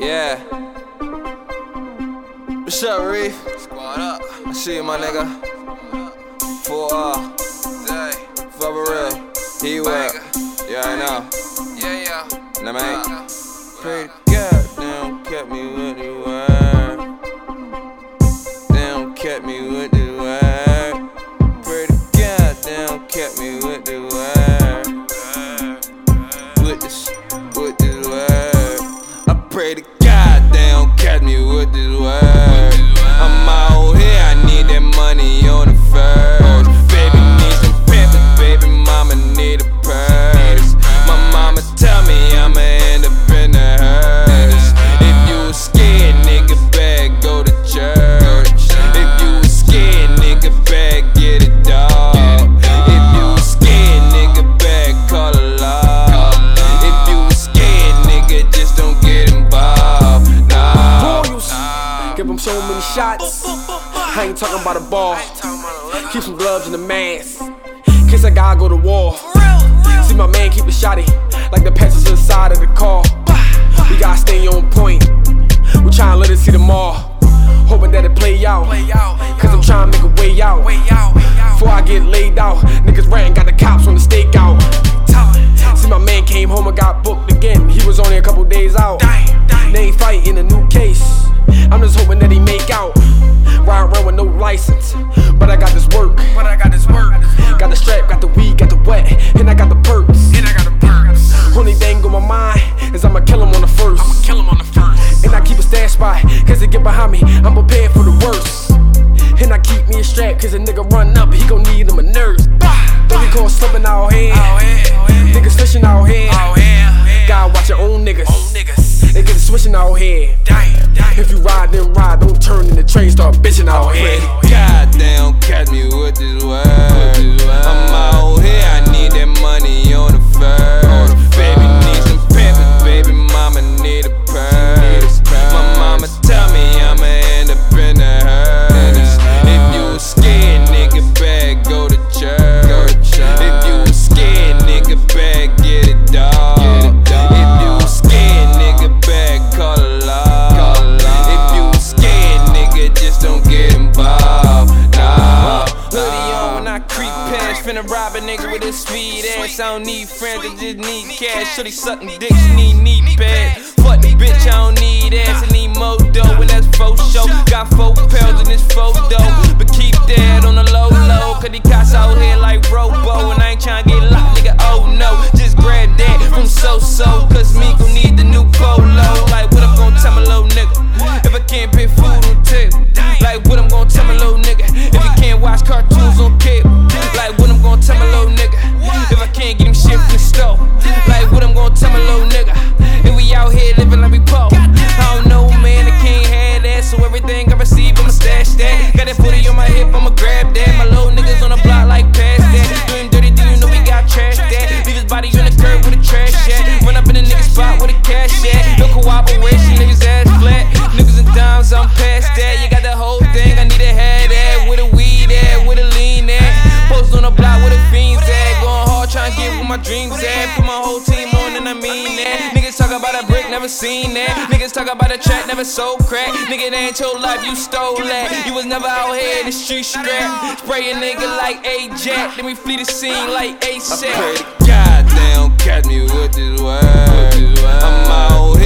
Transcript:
Yeah. What's up, Reef? Squad up. I see you, my nigga. For uh, Day. for real. He will. Yeah, I know. Yeah, yeah. Nah, man. Pretty Pray to God, kept me with the Give them so many shots. I ain't talking about a ball. Keep some gloves in the mask. Kiss a guy, go to war. See my man keep it shotty. Like the passenger side of the car. We gotta stay on point. We tryna let it see them all. Hoping that it play out. Cause I'm trying to make a way out. Before I get laid out. Niggas ranting, got the cops on the stakeout. See my man came home and got booked again. He hoping that he make out. Ride around with no license. But I got this work. But I got this work. Got the strap, got the weed, got the wet, and I got the perks. And I got the perks. Only thing on my mind is I'ma kill him on the first. I'ma kill him on the first. And I keep a stash spot, cause they get behind me, I'm prepared for the worst. And I keep me a strap, cause a nigga run up, he gon' need him a nurse. Don't be caught slipping out here. Niggas fishing out here. Gotta watch your own niggas. Switching out here. Damn, damn. If you ride, then ride. Don't turn in the train, start bitching out here. to God, they don't catch me rob a nigga with his speed ass. I don't need friends, I just need cash. Shorty sucking dick, she need knee pads. Fuck the bitch, I don't need ass, I need more dough, and that's faux show. Got four pounds in this photo, but keep that on the low low. Cause these cops out here like Robo, never seen that. Niggas talk about a track, never sold crack. Nigga, that ain't your life, you stole that. You was never out here in the street scrap. Spray a nigga like Ajax, then we flee the scene like ASAP. I pray to God they don't catch me with this word. I'm out